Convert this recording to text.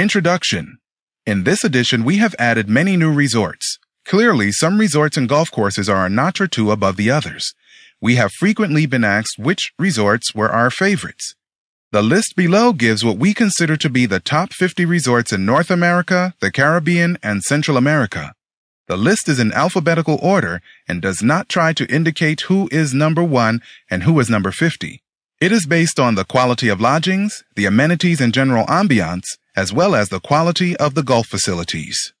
Introduction. In this edition, we have added many new resorts. Clearly, some resorts and golf courses are a notch or two above the others. We have frequently been asked which resorts were our favorites. The list below gives what we consider to be the top 50 resorts in North America, the Caribbean, and Central America. The list is in alphabetical order and does not try to indicate who is number one and who is number 50. It is based on the quality of lodgings, the amenities and general ambiance, as well as the quality of the golf facilities.